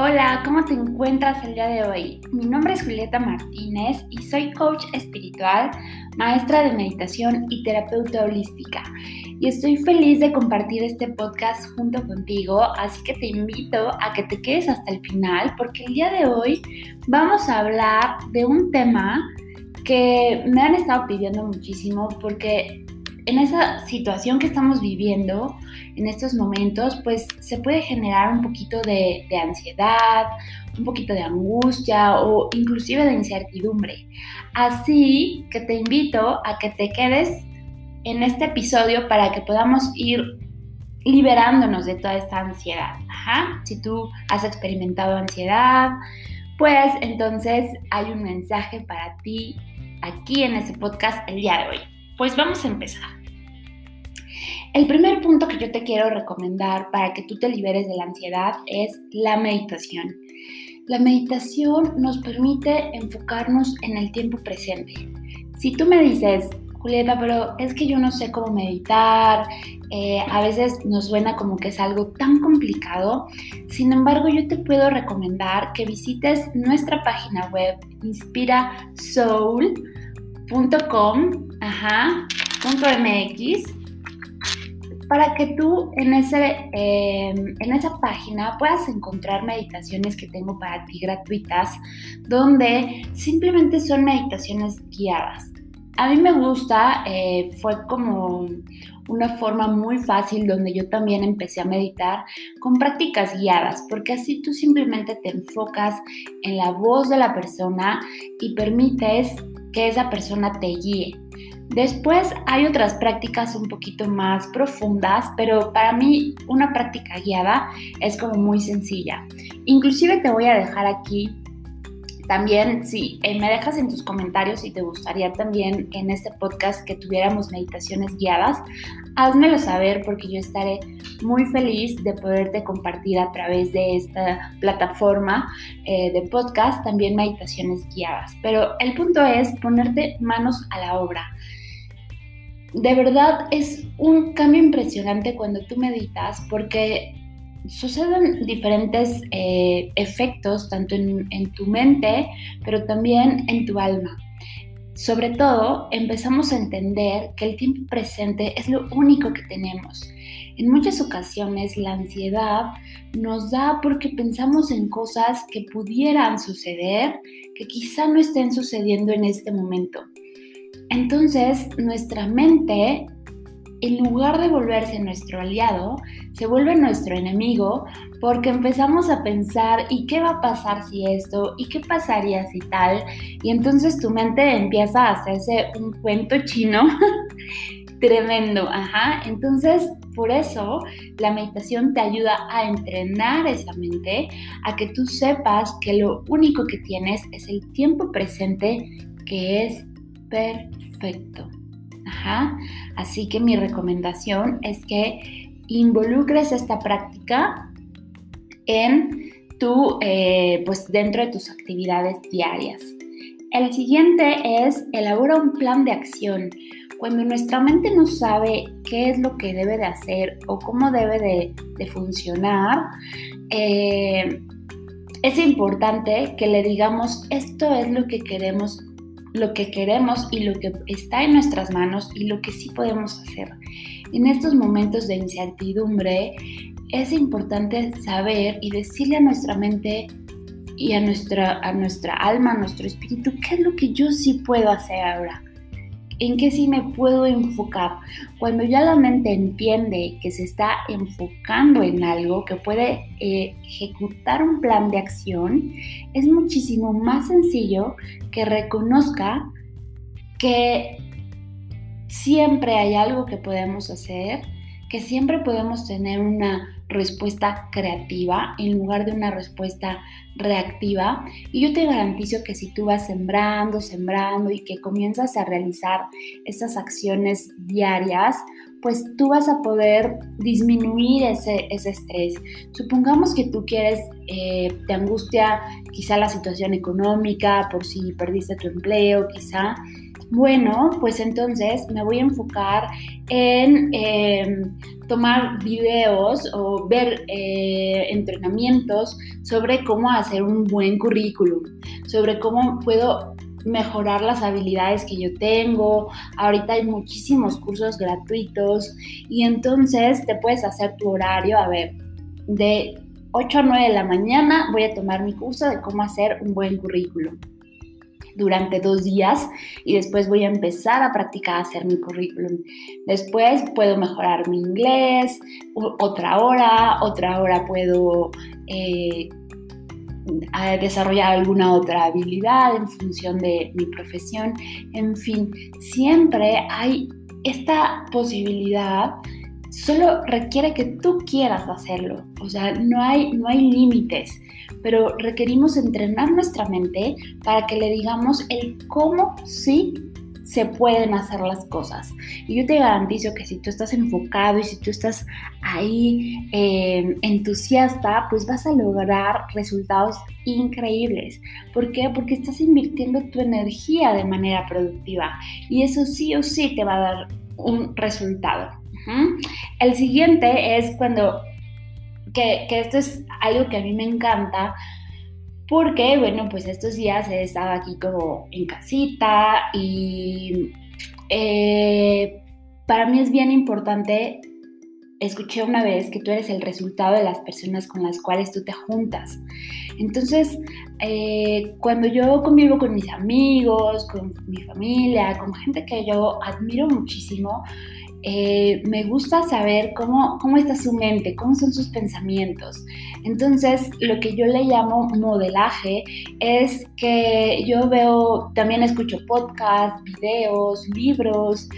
Hola, ¿cómo te encuentras el día de hoy? Mi nombre es Julieta Martínez y soy coach espiritual, maestra de meditación y terapeuta holística. Y estoy feliz de compartir este podcast junto contigo, así que te invito a que te quedes hasta el final porque el día de hoy vamos a hablar de un tema que me han estado pidiendo muchísimo porque en esa situación que estamos viviendo en estos momentos, pues se puede generar un poquito de, ansiedad, un poquito de angustia o inclusive de incertidumbre. Así que te invito a que te quedes en este episodio para que podamos ir liberándonos de toda esta ansiedad. Si tú has experimentado ansiedad, pues entonces hay un mensaje para ti aquí en este podcast el día de hoy. Pues vamos a empezar. El primer punto que yo te quiero recomendar para que tú te liberes de la ansiedad es la meditación. La meditación nos permite enfocarnos en el tiempo presente. Si tú me dices, Julieta, pero es que yo no sé cómo meditar, eh, a veces nos suena como que es algo tan complicado, sin embargo yo te puedo recomendar que visites nuestra página web inspirasoul.com, para que tú en, ese, em, en esa página puedas encontrar meditaciones que tengo para ti gratuitas, donde simplemente son meditaciones guiadas. A mí me gusta, eh, fue como una forma muy fácil donde yo también empecé a meditar con prácticas guiadas, porque así tú simplemente te enfocas en la voz de la persona y permites que esa persona te guíe. Después hay otras prácticas un poquito más profundas, pero para mí una práctica guiada es como muy sencilla. Inclusive te voy a dejar aquí también, si eh, me dejas en tus comentarios si te gustaría también en este podcast que tuviéramos meditaciones guiadas, házmelo saber porque yo estaré muy feliz de poderte compartir a través de esta plataforma eh, de podcast también meditaciones guiadas. Pero el punto es ponerte manos a la obra de verdad es un cambio impresionante cuando tú meditas porque suceden diferentes eh, efectos tanto en, en tu mente pero también en tu alma. Sobre todo empezamos a entender que el tiempo presente es lo único que tenemos. En muchas ocasiones la ansiedad nos da porque pensamos en cosas que pudieran suceder, que quizá no estén sucediendo en este momento. Entonces, nuestra mente, en lugar de volverse nuestro aliado, se vuelve nuestro enemigo porque empezamos a pensar, ¿y qué va a pasar si esto? ¿Y qué pasaría si tal? Y entonces tu mente empieza a hacerse un cuento chino tremendo, ajá. Entonces, por eso la meditación te ayuda a entrenar esa mente, a que tú sepas que lo único que tienes es el tiempo presente que es perfecto. Ajá. Así que mi recomendación es que involucres esta práctica en tu, eh, pues dentro de tus actividades diarias. El siguiente es elabora un plan de acción. Cuando nuestra mente no sabe qué es lo que debe de hacer o cómo debe de, funcionar, eh, es importante que le digamos esto es lo que queremos lo que queremos y lo que está en nuestras manos y lo que sí podemos hacer. En estos momentos de incertidumbre es importante saber y decirle a nuestra mente y a nuestra, a nuestra alma, a nuestro espíritu, qué es lo que yo sí puedo hacer ahora en qué sí me puedo enfocar. Cuando ya la mente entiende que se está enfocando en algo, que puede eh, ejecutar un plan de acción, es muchísimo más sencillo que reconozca que siempre hay algo que podemos hacer, que siempre podemos tener una respuesta creativa en lugar de una respuesta reactiva. Y yo te garantizo que si tú vas sembrando, sembrando y que comienzas a realizar estas acciones diarias, pues tú vas a poder disminuir ese, estrés. Supongamos que tú quieres, eh, te angustia quizá la situación económica por si perdiste tu empleo, quizá. Bueno, pues entonces me voy a enfocar en em, tomar videos o ver eh, entrenamientos sobre cómo hacer un buen currículum, sobre cómo puedo mejorar las habilidades que yo tengo. Ahorita hay muchísimos cursos gratuitos y entonces te puedes hacer tu horario, a ver, de 8 a 9 de la mañana voy a tomar mi curso de cómo hacer un buen currículum durante dos días y después voy a empezar a practicar a hacer mi currículum. Después puedo mejorar mi inglés, otra hora, otra hora puedo eh, desarrollar alguna otra habilidad en función de mi profesión. En fin, siempre hay esta posibilidad solo requiere que tú quieras hacerlo. O sea, no hay, no hay límites, pero requerimos entrenar nuestra mente para que le digamos el cómo sí se pueden hacer las cosas. Y yo te garantizo que si tú estás enfocado y si tú estás ahí eh, entusiasta, pues vas a lograr resultados increíbles. ¿Por qué? Porque estás invirtiendo tu energía de manera productiva y eso sí o sí te va a dar un resultado. El siguiente es cuando, que, esto es algo que a mí me encanta, porque, bueno, pues estos días he estado aquí como en casita y eh, para mí es bien importante, escuché una vez que tú eres el resultado de las personas con las cuales tú te juntas. Entonces, eh, cuando yo convivo con mis amigos, con mi familia, con gente que yo admiro muchísimo, eh, me gusta saber cómo, cómo está su mente, cómo son sus pensamientos. Entonces, lo que yo le llamo modelaje es que yo veo, también escucho podcasts, videos, libros.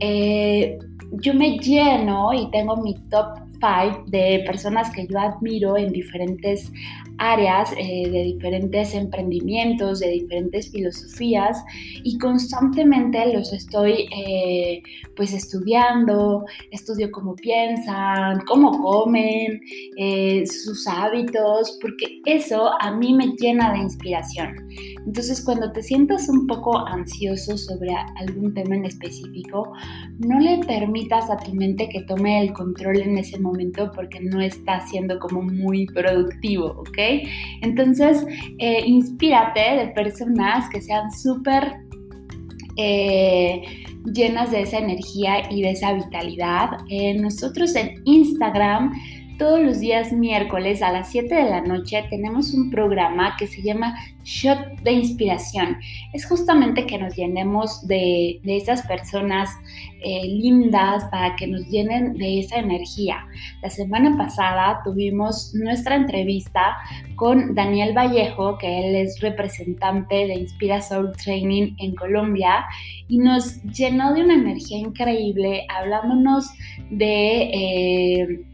Eh, yo me lleno y tengo mi top 5 de personas que yo admiro en diferentes áreas, eh, de diferentes emprendimientos, de diferentes filosofías y constantemente los estoy eh, pues estudiando, estudio cómo piensan, cómo comen, eh, sus hábitos, porque eso a mí me llena de inspiración. Entonces cuando te sientas un poco ansioso sobre algún tema en específico, no le permitas a tu mente que tome el control en ese momento porque no está siendo como muy productivo, ¿ok? Entonces, eh, inspírate de personas que sean súper eh, llenas de esa energía y de esa vitalidad. Eh, nosotros en Instagram todos los días miércoles a las 7 de la noche tenemos un programa que se llama Shot de Inspiración. Es justamente que nos llenemos de, esas personas eh, lindas para que nos llenen de esa energía. La semana pasada tuvimos nuestra entrevista con Daniel Vallejo, que él es representante de Inspira Soul Training en Colombia y nos llenó de una energía increíble hablándonos de... Eh,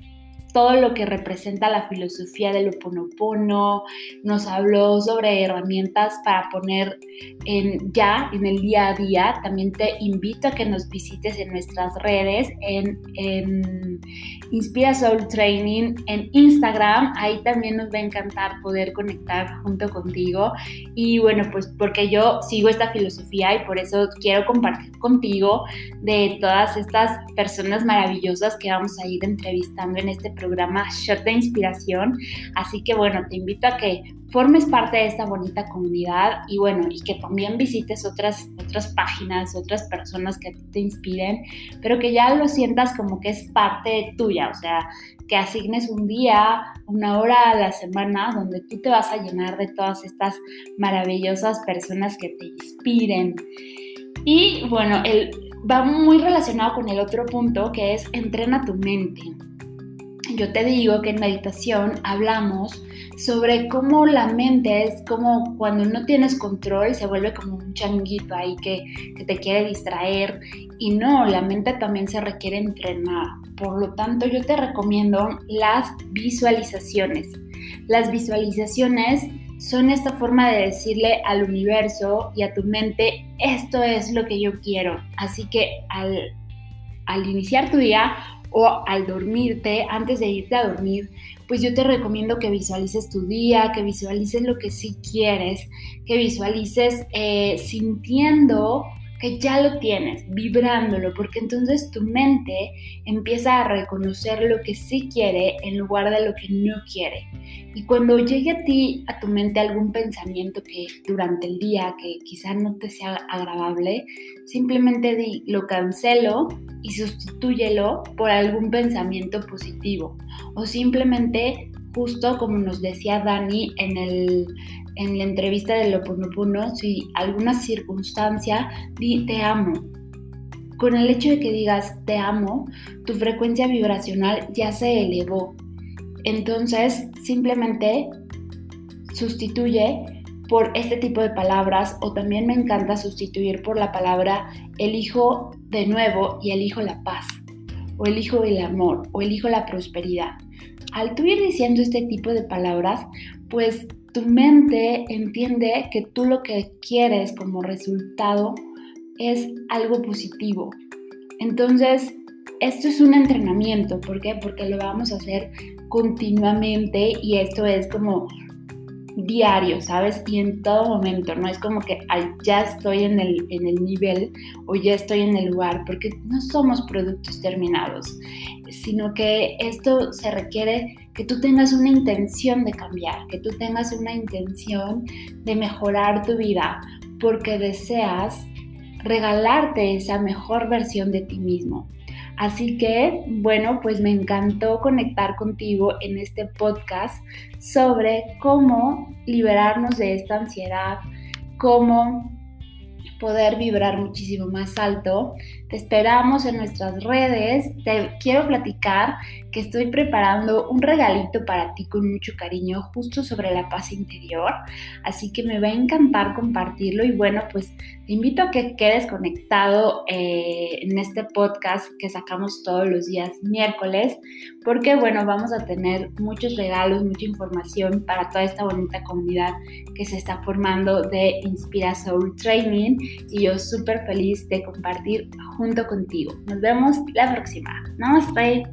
todo lo que representa la filosofía del Oponopono, nos habló sobre herramientas para poner en, ya en el día a día. También te invito a que nos visites en nuestras redes, en, en Inspira Soul Training, en Instagram. Ahí también nos va a encantar poder conectar junto contigo. Y bueno, pues porque yo sigo esta filosofía y por eso quiero compartir contigo de todas estas personas maravillosas que vamos a ir entrevistando en este programa Shot de Inspiración. Así que bueno, te invito a que formes parte de esta bonita comunidad y bueno, y que también visites otras, otras páginas, otras personas que te inspiren, pero que ya lo sientas como que es parte tuya, o sea, que asignes un día, una hora a la semana donde tú te vas a llenar de todas estas maravillosas personas que te inspiren. Y bueno, el, va muy relacionado con el otro punto que es entrena tu mente. Yo te digo que en meditación hablamos sobre cómo la mente es como cuando no tienes control se vuelve como un changuito ahí que, que, te quiere distraer y no, la mente también se requiere entrenar. Por lo tanto, yo te recomiendo las visualizaciones. Las visualizaciones son esta forma de decirle al universo y a tu mente, esto es lo que yo quiero. Así que al, al iniciar tu día o al dormirte, antes de irte a dormir, pues yo te recomiendo que visualices tu día, que visualices lo que sí quieres, que visualices eh, sintiendo que ya lo tienes, vibrándolo, porque entonces tu mente empieza a reconocer lo que sí quiere en lugar de lo que no quiere. Y cuando llegue a ti, a tu mente, algún pensamiento que durante el día, que quizá no te sea agradable, simplemente lo cancelo y sustitúyelo por algún pensamiento positivo. O simplemente, justo como nos decía Dani en el, en la entrevista de Loponopono, si alguna circunstancia, di te amo. Con el hecho de que digas te amo, tu frecuencia vibracional ya se elevó. Entonces, simplemente sustituye por este tipo de palabras o también me encanta sustituir por la palabra elijo de nuevo y elijo la paz o elijo el amor o elijo la prosperidad. Al tú ir diciendo este tipo de palabras, pues tu mente entiende que tú lo que quieres como resultado es algo positivo. Entonces, esto es un entrenamiento, ¿por qué? Porque lo vamos a hacer continuamente y esto es como diario, ¿sabes? Y en todo momento, no es como que ya estoy en el, en el nivel o ya estoy en el lugar, porque no somos productos terminados, sino que esto se requiere que tú tengas una intención de cambiar, que tú tengas una intención de mejorar tu vida, porque deseas regalarte esa mejor versión de ti mismo. Así que, bueno, pues me encantó conectar contigo en este podcast sobre cómo liberarnos de esta ansiedad, cómo poder vibrar muchísimo más alto. Te esperamos en nuestras redes. Te quiero platicar que estoy preparando un regalito para ti con mucho cariño justo sobre la paz interior. Así que me va a encantar compartirlo y bueno, pues te invito a que quedes conectado eh, en este podcast que sacamos todos los días miércoles porque bueno, vamos a tener muchos regalos, mucha información para toda esta bonita comunidad que se está formando de Inspira Soul Training y yo súper feliz de compartir junto contigo. Nos vemos la próxima. Namaste.